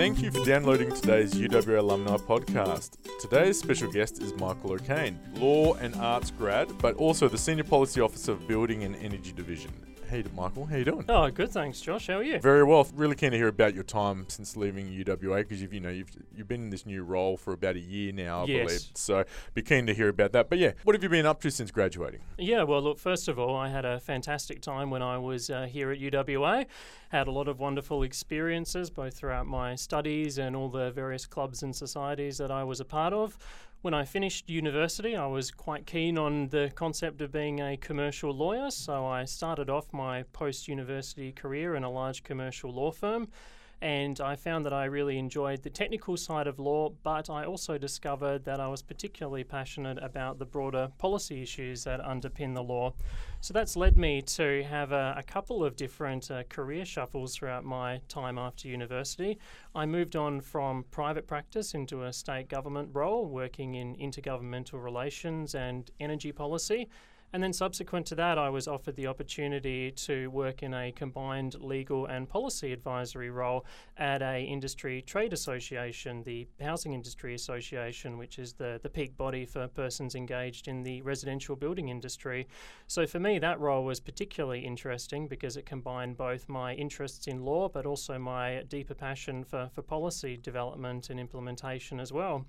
Thank you for downloading today's UWA Alumni podcast. Today's special guest is Michael O'Kane, law and arts grad, but also the Senior Policy Officer of Building and Energy Division. Hey, Michael, how you doing? Oh, good, thanks, Josh. How are you? Very well. Really keen to hear about your time since leaving UWA because you've you know you've you've been in this new role for about a year now, I Yes. believe. So be keen to hear about that. But yeah, what have you been up to since graduating? Yeah, well, look, first of all, I had a fantastic time when I was uh, here at UWA. Had a lot of wonderful experiences, both throughout my studies and all the various clubs and societies that I was a part of. When I finished university, I was quite keen on the concept of being a commercial lawyer, so I started off my post university career in a large commercial law firm. And I found that I really enjoyed the technical side of law, but I also discovered that I was particularly passionate about the broader policy issues that underpin the law. So that's led me to have a, a couple of different uh, career shuffles throughout my time after university. I moved on from private practice into a state government role, working in intergovernmental relations and energy policy. And then subsequent to that, I was offered the opportunity to work in a combined legal and policy advisory role at a industry trade association, the Housing Industry Association, which is the, the peak body for persons engaged in the residential building industry. So for me, that role was particularly interesting because it combined both my interests in law but also my deeper passion for, for policy development and implementation as well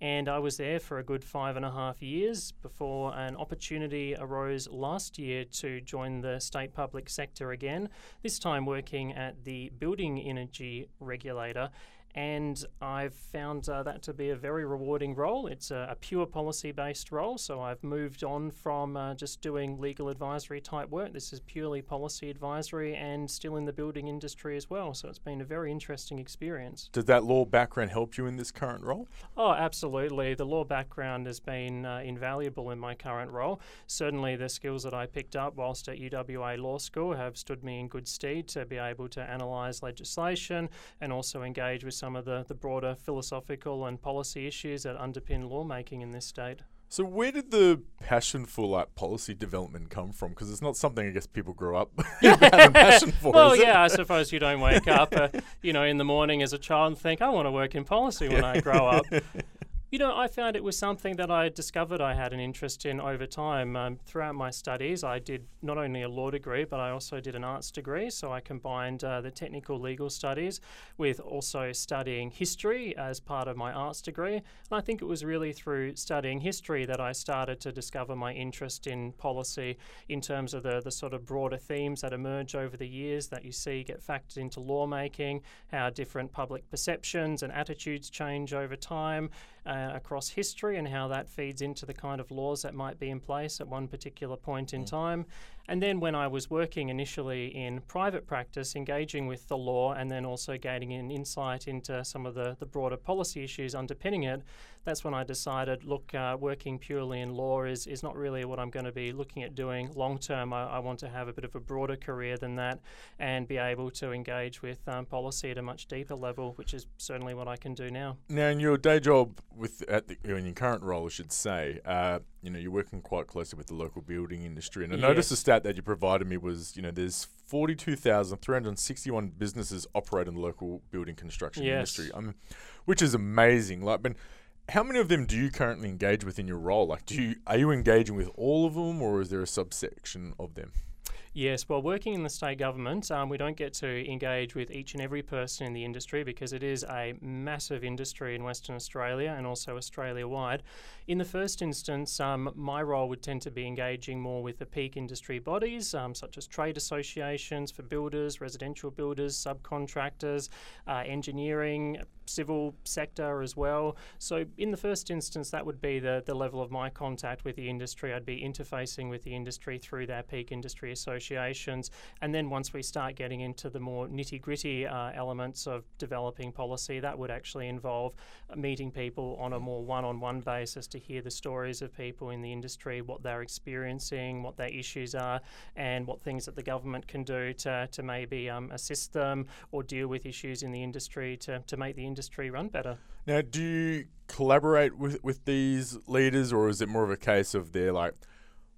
and I was there for a good five and a half years before an opportunity arose last year to join the state public sector again, this time working at the Building Energy Regulator. And I've found uh, that to be a very rewarding role. It's a, a pure policy based role, so I've moved on from uh, just doing legal advisory type work. This is purely policy advisory and still in the building industry as well. So it's been a very interesting experience. Does that law background help you in this current role? Oh, absolutely. The law background has been uh, invaluable in my current role. Certainly, the skills that I picked up whilst at UWA Law School have stood me in good stead to be able to analyse legislation and also engage with some of the, the broader philosophical and policy issues that underpin lawmaking in this state. So where did the passion for like policy development come from? Because it's not something I guess people grow up having passion for. well, yeah, I suppose you don't wake up, uh, you know, in the morning as a child and think, I want to work in policy when I grow up. You know, I found it was something that I discovered I had an interest in over time. Um, throughout my studies, I did not only a law degree, but I also did an arts degree. So I combined uh, the technical legal studies with also studying history as part of my arts degree. And I think it was really through studying history that I started to discover my interest in policy in terms of the, the sort of broader themes that emerge over the years that you see get factored into lawmaking, how different public perceptions and attitudes change over time uh, across history and how that feeds into the kind of laws that might be in place at one particular point in time. And then when I was working initially in private practice, engaging with the law and then also gaining an insight into some of the, the broader policy issues underpinning it, that's when I decided look, uh, working purely in law is, is not really what I'm going to be looking at doing long term. I, I want to have a bit of a broader career than that and be able to engage with um, policy at a much deeper level, which is certainly what I can do now. Now, in your day job with at the, in your current role, I should say, uh, you know, you're working quite closely with the local building industry, and I noticed the stat that you provided me was, you know, there's 42,361 businesses operate in the local building construction Yes. industry, um, which is amazing. Like, but how many of them do you currently engage with in your role? Like, do you are you engaging with all of them, or is there a subsection of them? Yes, well, working in the state government, um, we don't get to engage with each and every person in the industry because it is a massive industry in Western Australia and also Australia wide. In the first instance, um, my role would tend to be engaging more with the peak industry bodies, um, such as trade associations for builders, residential builders, subcontractors, uh, engineering, civil sector as well. So, in the first instance, that would be the, the level of my contact with the industry. I'd be interfacing with the industry through their peak industry associations. And then once we start getting into the more nitty gritty uh, elements of developing policy, that would actually involve uh, meeting people on a more one on one basis to hear the stories of people in the industry, what they're experiencing, what their issues are, and what things that the government can do to, to maybe um, assist them or deal with issues in the industry to, to make the industry run better. Now, do you collaborate with, with these leaders, or is it more of a case of they're like,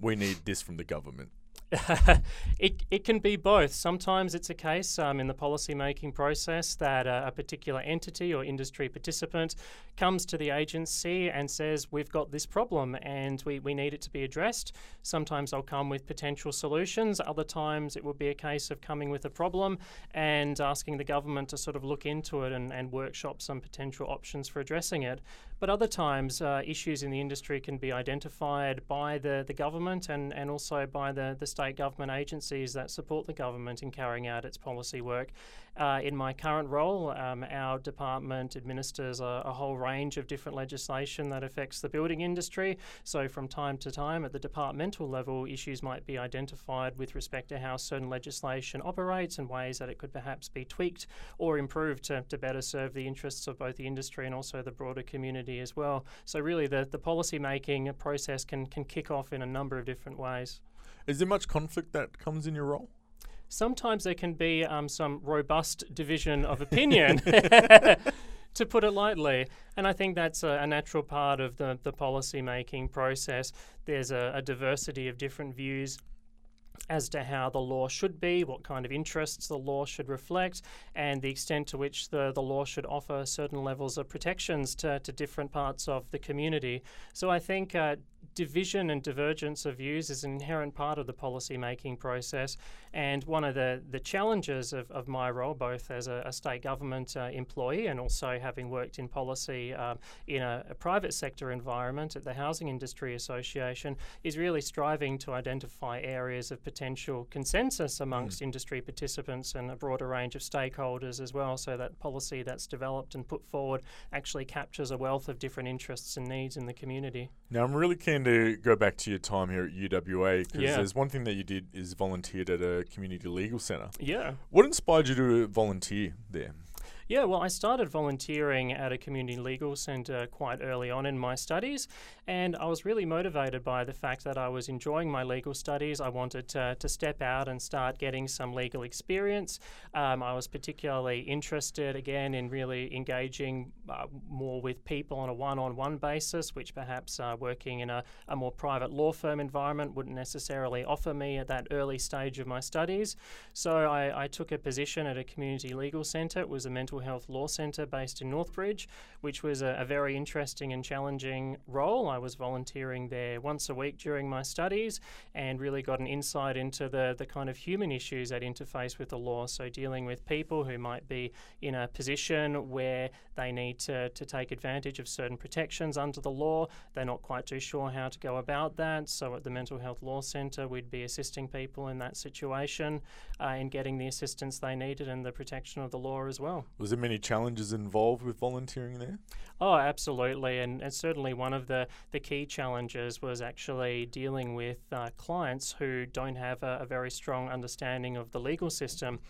we need this from the government? it, it can be both. Sometimes it's a case um, in the policy making process that a particular entity or industry participant comes to the agency and says, We've got this problem and we, we need it to be addressed. Sometimes they'll come with potential solutions. Other times it will be a case of coming with a problem and asking the government to sort of look into it and, and workshop some potential options for addressing it. But other times, uh, issues in the industry can be identified by the, the government and, and also by the, the state government agencies that support the government in carrying out its policy work. Uh, in my current role, um, our department administers a, a, whole range of different legislation that affects the building industry. So, from time to time, at the departmental level, issues might be identified with respect to how certain legislation operates and ways that it could perhaps be tweaked or improved to, to better serve the interests of both the industry and also the broader community as well. So, really, the, the policy making process can, can kick off in a number of different ways. Is there much conflict that comes in your role? Sometimes there can be um, some robust division of opinion. to put it lightly. And I think that's a, a, natural part of the, the policy making process. There's a, a, diversity of different views as to how the law should be, what kind of interests the law should reflect, and the extent to which the, the law should offer certain levels of protections to, to different parts of the community. So I think uh, division and divergence of views is an inherent part of the policy making process. And one of the, the challenges of, of my role, both as a, a state government uh, employee and also having worked in policy um, in a, a, private sector environment at the Housing Industry Association, is really striving to identify areas of potential consensus amongst mm. industry participants and a broader range of stakeholders as well, so that policy that's developed and put forward actually captures a wealth of different interests and needs in the community. Now, I'm really keen to go back to your time here at UWA because yeah. there's one thing that you did is volunteered at a community legal centre. Yeah. What inspired you to volunteer there? Yeah, well, I started volunteering at a community legal centre quite early on in my studies, and I was really motivated by the fact that I was enjoying my legal studies. I wanted to, to step out and start getting some legal experience. Um, I was particularly interested, again, in really engaging uh, more with people on a one on one basis, which perhaps uh, working in a, a more private law firm environment wouldn't necessarily offer me at that early stage of my studies. So I, I took a position at a community legal centre. It was a mental Health Law Centre based in Northbridge, which was a, a, very interesting and challenging role. I was volunteering there once a week during my studies and really got an insight into the, the kind of human issues that interface with the law. So, dealing with people who might be in a position where they need to, to take advantage of certain protections under the law, they're not quite too sure how to go about that. So, at the Mental Health Law Centre, we'd be assisting people in that situation uh, in getting the assistance they needed and the protection of the law as well. Was there many challenges involved with volunteering there? Oh, absolutely, and, and certainly one of the, the key challenges was actually dealing with uh, clients who don't have a, a very strong understanding of the legal system.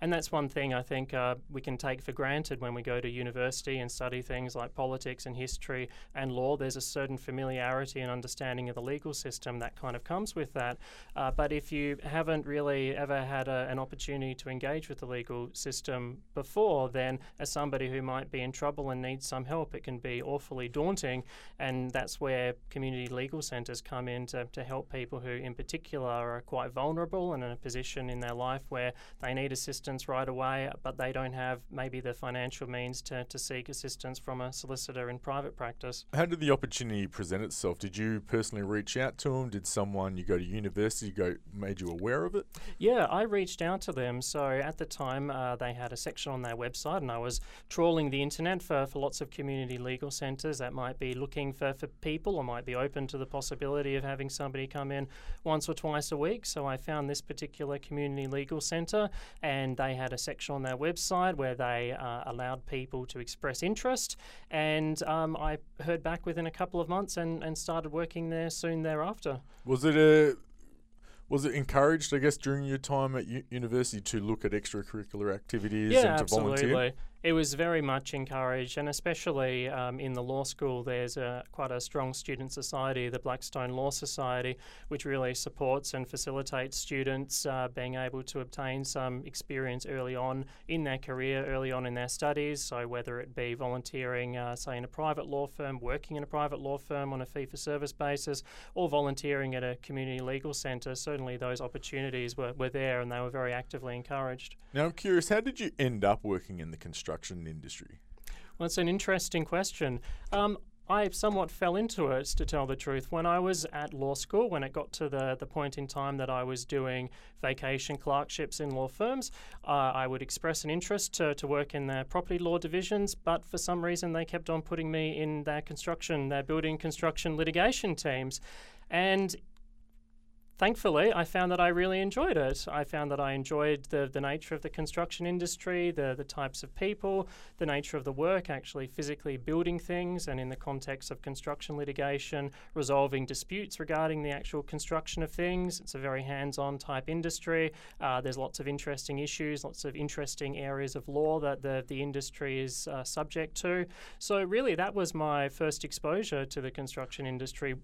And that's one thing I think uh, we can take for granted when we go to university and study things like politics and history and law. There's a certain familiarity and understanding of the legal system that kind of comes with that. Uh, but if you haven't really ever had a, an opportunity to engage with the legal system before, then as somebody who might be in trouble and needs some help, it can be awfully daunting. And that's where community legal centres come in to, to help people who, in particular, are quite vulnerable and in a position in their life where they need assistance assistance right away, but they don't have maybe the financial means to, to seek assistance from a solicitor in private practice. How did the opportunity present itself? Did you personally reach out to them? Did someone you go to university go made you aware of it? Yeah, I reached out to them. So at the time, uh, they had a section on their website, and I was trawling the internet for, for lots of community legal centres that might be looking for, for people or might be open to the possibility of having somebody come in once or twice a week. So I found this particular community legal centre and they had a section on their website where they uh, allowed people to express interest. And um, I heard back within a couple of months and, and started working there soon thereafter. Was it a was it encouraged, I guess, during your time at u- university to look at extracurricular activities yeah, and to absolutely. volunteer? It was very much encouraged, and especially um, in the law school, there's a, quite a strong student society, the Blackstone Law Society, which really supports and facilitates students uh, being able to obtain some experience early on in their career, early on in their studies. So, whether it be volunteering, uh, say, in a private law firm, working in a private law firm on a fee for service basis, or volunteering at a community legal centre, certainly those opportunities were, were there and they were very actively encouraged. Now, I'm curious, how did you end up working in the industry? Well, it's an interesting question. Um, I somewhat fell into it, to tell the truth. When I was at law school, when it got to the, the point in time that I was doing vacation clerkships in law firms, uh, I would express an interest to, to work in their property law divisions, but for some reason they kept on putting me in their construction, their building construction litigation teams. And thankfully, I found that I really enjoyed it. I found that I enjoyed the, the nature of the construction industry, the, the types of people, the nature of the work, actually physically building things, and in the context of construction litigation, resolving disputes regarding the actual construction of things. It's a very hands on type industry. Uh, there's lots of interesting issues, lots of interesting areas of law that the, the industry is uh, subject to. So, really, that was my first exposure to the construction industry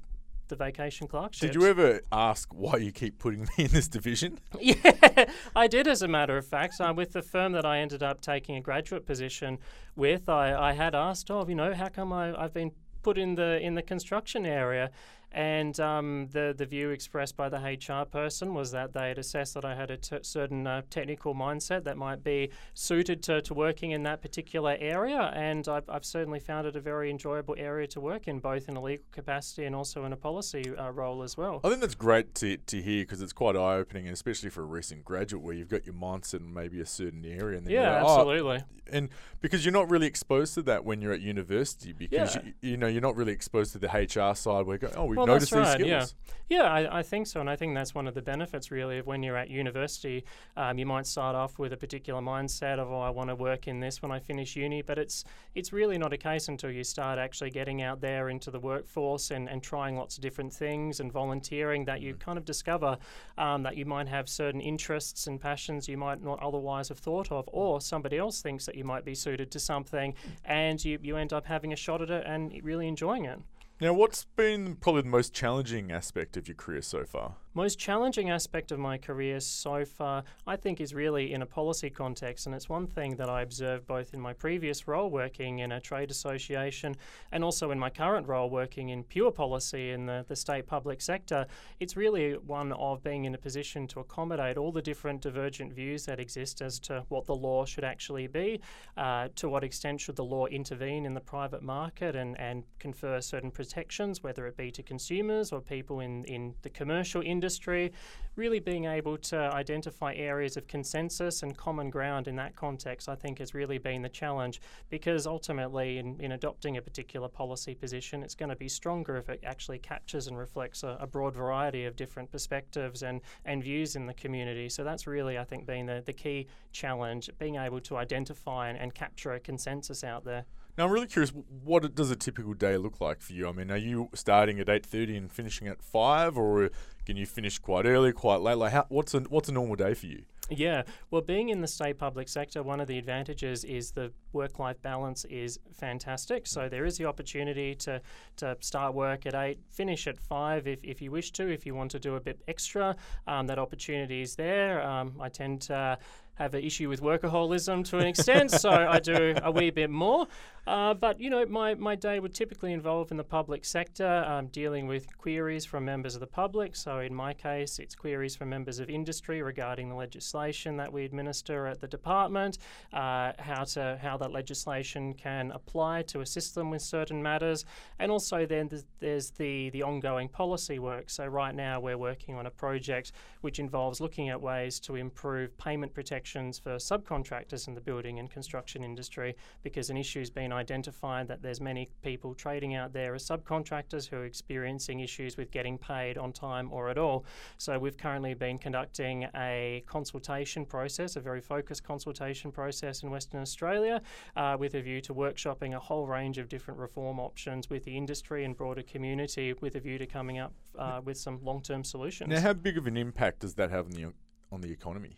the vacation clerkship. Did you ever ask why you keep putting me in this division? Yeah, I did, as a matter of fact. Uh, with the firm that I ended up taking a graduate position with, I, I had asked, oh, you know, how come I, I've been put in the in the construction area? And um, the the view expressed by the HR person was that they had assessed that I had a t- certain uh, technical mindset that might be suited to, to working in that particular area. And I've, I've certainly found it a very enjoyable area to work in, both in a legal capacity and also in a policy uh, role as well. I think that's great to, to hear because it's quite eye opening, especially for a recent graduate where you've got your mindset in maybe a certain area. And then yeah, like, oh, absolutely. and because you're not really exposed to that when you're at university because Yeah. you, you know you're not really exposed to the HR side where you go, oh we've Well, noticed that's these right, skills. Yeah, I, I think so, and I think that's one of the benefits really of when you're at university. Um, you might start off with a particular mindset of, oh, I want to work in this when I finish uni, but it's it's really not a case until you start actually getting out there into the workforce and, and trying lots of different things and volunteering that you kind of discover um, that you might have certain interests and passions you might not otherwise have thought of, or somebody else thinks that you might be suited to something, and you, you end up having a shot at it and really enjoying it. Now, what's been probably the most challenging aspect of your career so far? Most challenging aspect of my career so far, I think, is really in a policy context. And it's one thing that I observed both in my previous role working in a trade association and also in my current role working in pure policy in the, the state public sector. It's really one of being in a position to accommodate all the different divergent views that exist as to what the law should actually be, uh, to what extent should the law intervene in the private market and, and confer certain protections, whether it be to consumers or people in, in the commercial industry, really being able to identify areas of consensus and common ground in that context, I think has really been the challenge because ultimately, in, in adopting a particular policy position, it's going to be stronger if it actually captures and reflects a, a broad variety of different perspectives and, and views in the community. So that's really, I think, been the, the key challenge, being able to identify and, and capture a consensus out there. Now, I'm really curious. What does a typical day look like for you? I mean, are you starting at eight thirty and finishing at five, or can you finish quite early, quite late? Like, how, what's a what's a normal day for you? Yeah, well, being in the state public sector, one of the advantages is the work life balance is fantastic. So there is the opportunity to, to start work at 8, finish at 5 if, if you wish to, if you want to do a bit extra. Um, that opportunity is there. Um, I tend to have an issue with workaholism to an extent, so I do a wee bit more. Uh, but you know, my, my day would typically involve in the public sector, um, dealing with queries from members of the public. So in my case, it's queries from members of industry regarding the legislation that we administer at the department, uh, how to how that legislation can apply to assist them with certain matters, and also then there's, the the ongoing policy work. So right now we're working on a project which involves looking at ways to improve payment protections for subcontractors in the building and construction industry because an issue has been identified that there's many people trading out there as subcontractors who are experiencing issues with getting paid on time or at all. So we've currently been conducting a consultation process, a very focused consultation process in Western Australia, uh, with a view to workshopping a whole range of different reform options with the industry and broader community, with a view to coming up uh, with some long-term solutions. Now, how big of an impact does that have on the on the economy?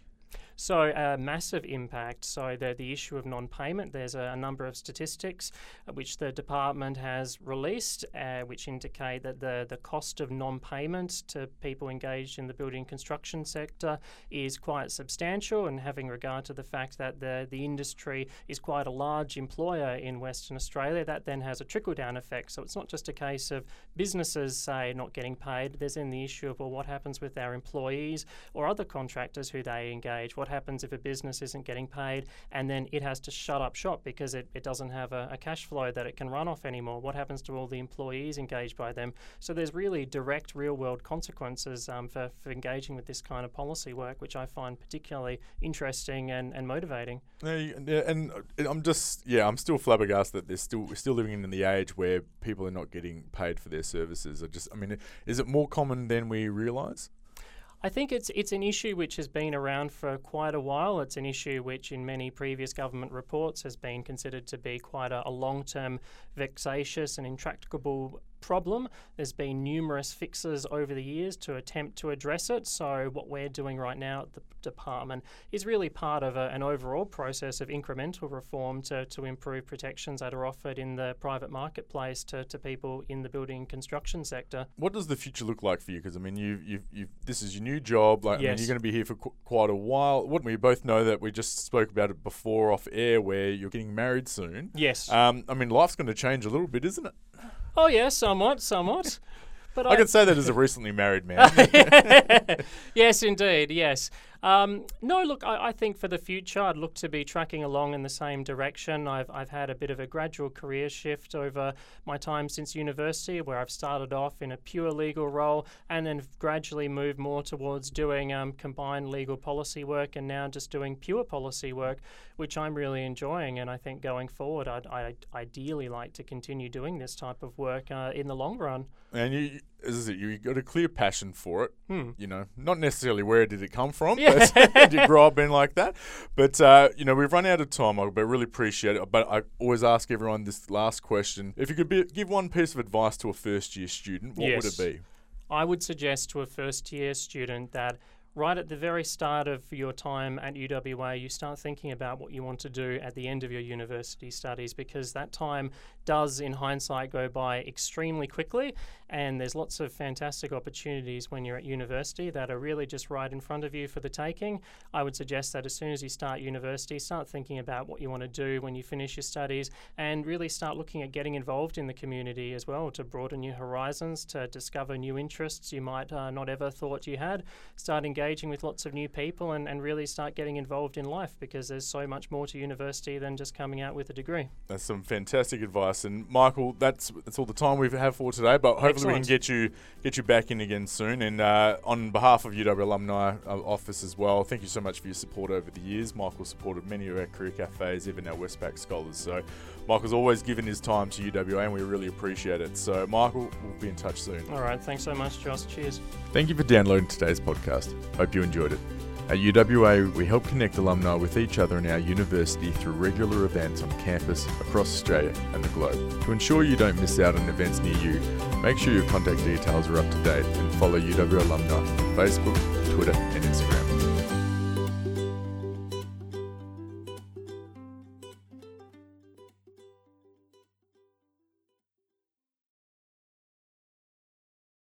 So, a massive impact. So, the, the issue of non payment, there's a, a, number of statistics uh, which the department has released, uh, which indicate that the, the cost of non payment to people engaged in the building construction sector is quite substantial. And having regard to the fact that the, the industry is quite a large employer in Western Australia, that then has a trickle down effect. So, it's not just a case of businesses, say, not getting paid, there's then the issue of, well, what happens with our employees or other contractors who they engage? What happens if a business isn't getting paid and then it has to shut up shop because it, it doesn't have a, a cash flow that it can run off anymore? What happens to all the employees engaged by them? So there's really direct real world consequences um, for, for engaging with this kind of policy work, which I find particularly interesting and, and motivating. Yeah, and uh, I'm just, yeah, I'm still flabbergasted that they're still, we're still living in the age where people are not getting paid for their services. I just, I mean, is it more common than we realise? I think it's it's an issue which has been around for quite a while. It's an issue which, in many previous government reports, has been considered to be quite a, a long-term, vexatious and intractable problem. There's been numerous fixes over the years to attempt to address it. So, what we're doing right now at the department is really part of a, an overall process of incremental reform to, to improve protections that are offered in the private marketplace to, to people in the building and construction sector. What does the future look like for you? Because, I mean, you you you this is your new job. Like, yes. I mean, you're going to be here for qu- quite a while. What we both know that we just spoke about it before off air, where you're getting married soon. Yes. Um, I mean, life's going to change a little bit, isn't it? Oh yeah, somewhat, somewhat. But I, I can say that as a recently married man. yes, indeed. Yes. Um, no, look, I, I, think for the future, I'd look to be tracking along in the same direction. I've, I've had a bit of a gradual career shift over my time since university, where I've started off in a pure legal role and then gradually moved more towards doing um, combined legal policy work and now just doing pure policy work, which I'm really enjoying. And I think going forward, I'd, I'd ideally like to continue doing this type of work uh, in the long run. And you, is it, you got a clear passion for it. Hmm. You know, not necessarily where did it come from. Yeah did you grow up being like that? But uh, you know, we've run out of time, but I really appreciate it. But I always ask everyone this last question: If you could be, give one piece of advice to a first year student, what yes. would it be? I would suggest to a first year student that right at the very start of your time at UWA, you start thinking about what you want to do at the end of your university studies because that time does, in hindsight, go by extremely quickly. And there's lots of fantastic opportunities when you're at university that are really just right in front of you for the taking. I would suggest that as soon as you start university, start thinking about what you want to do when you finish your studies and really start looking at getting involved in the community as well to broaden your horizons, to discover new interests you might uh, not ever thought you had. Start engaging with lots of new people and, and really start getting involved in life because there's so much more to university than just coming out with a degree. That's some fantastic advice. And Michael, that's that's all the time we have for today, but hopefully Excellent. we can get you get you back in again soon. And uh, on behalf of UWA Alumni uh, Office as well, thank you so much for your support over the years. Michael supported many of our career cafes, even our Westpac scholars. So Michael's always given his time to UWA, and we really appreciate it. So Michael, we'll be in touch soon. All right, thanks so much, Josh. Cheers. Thank you for downloading today's podcast. Hope you enjoyed it. At UWA, we help connect alumni with each other in our university through regular events on campus across Australia and the globe. To ensure you don't miss out on events near you, make sure your contact details are up to date and follow UWA alumni on Facebook, Twitter.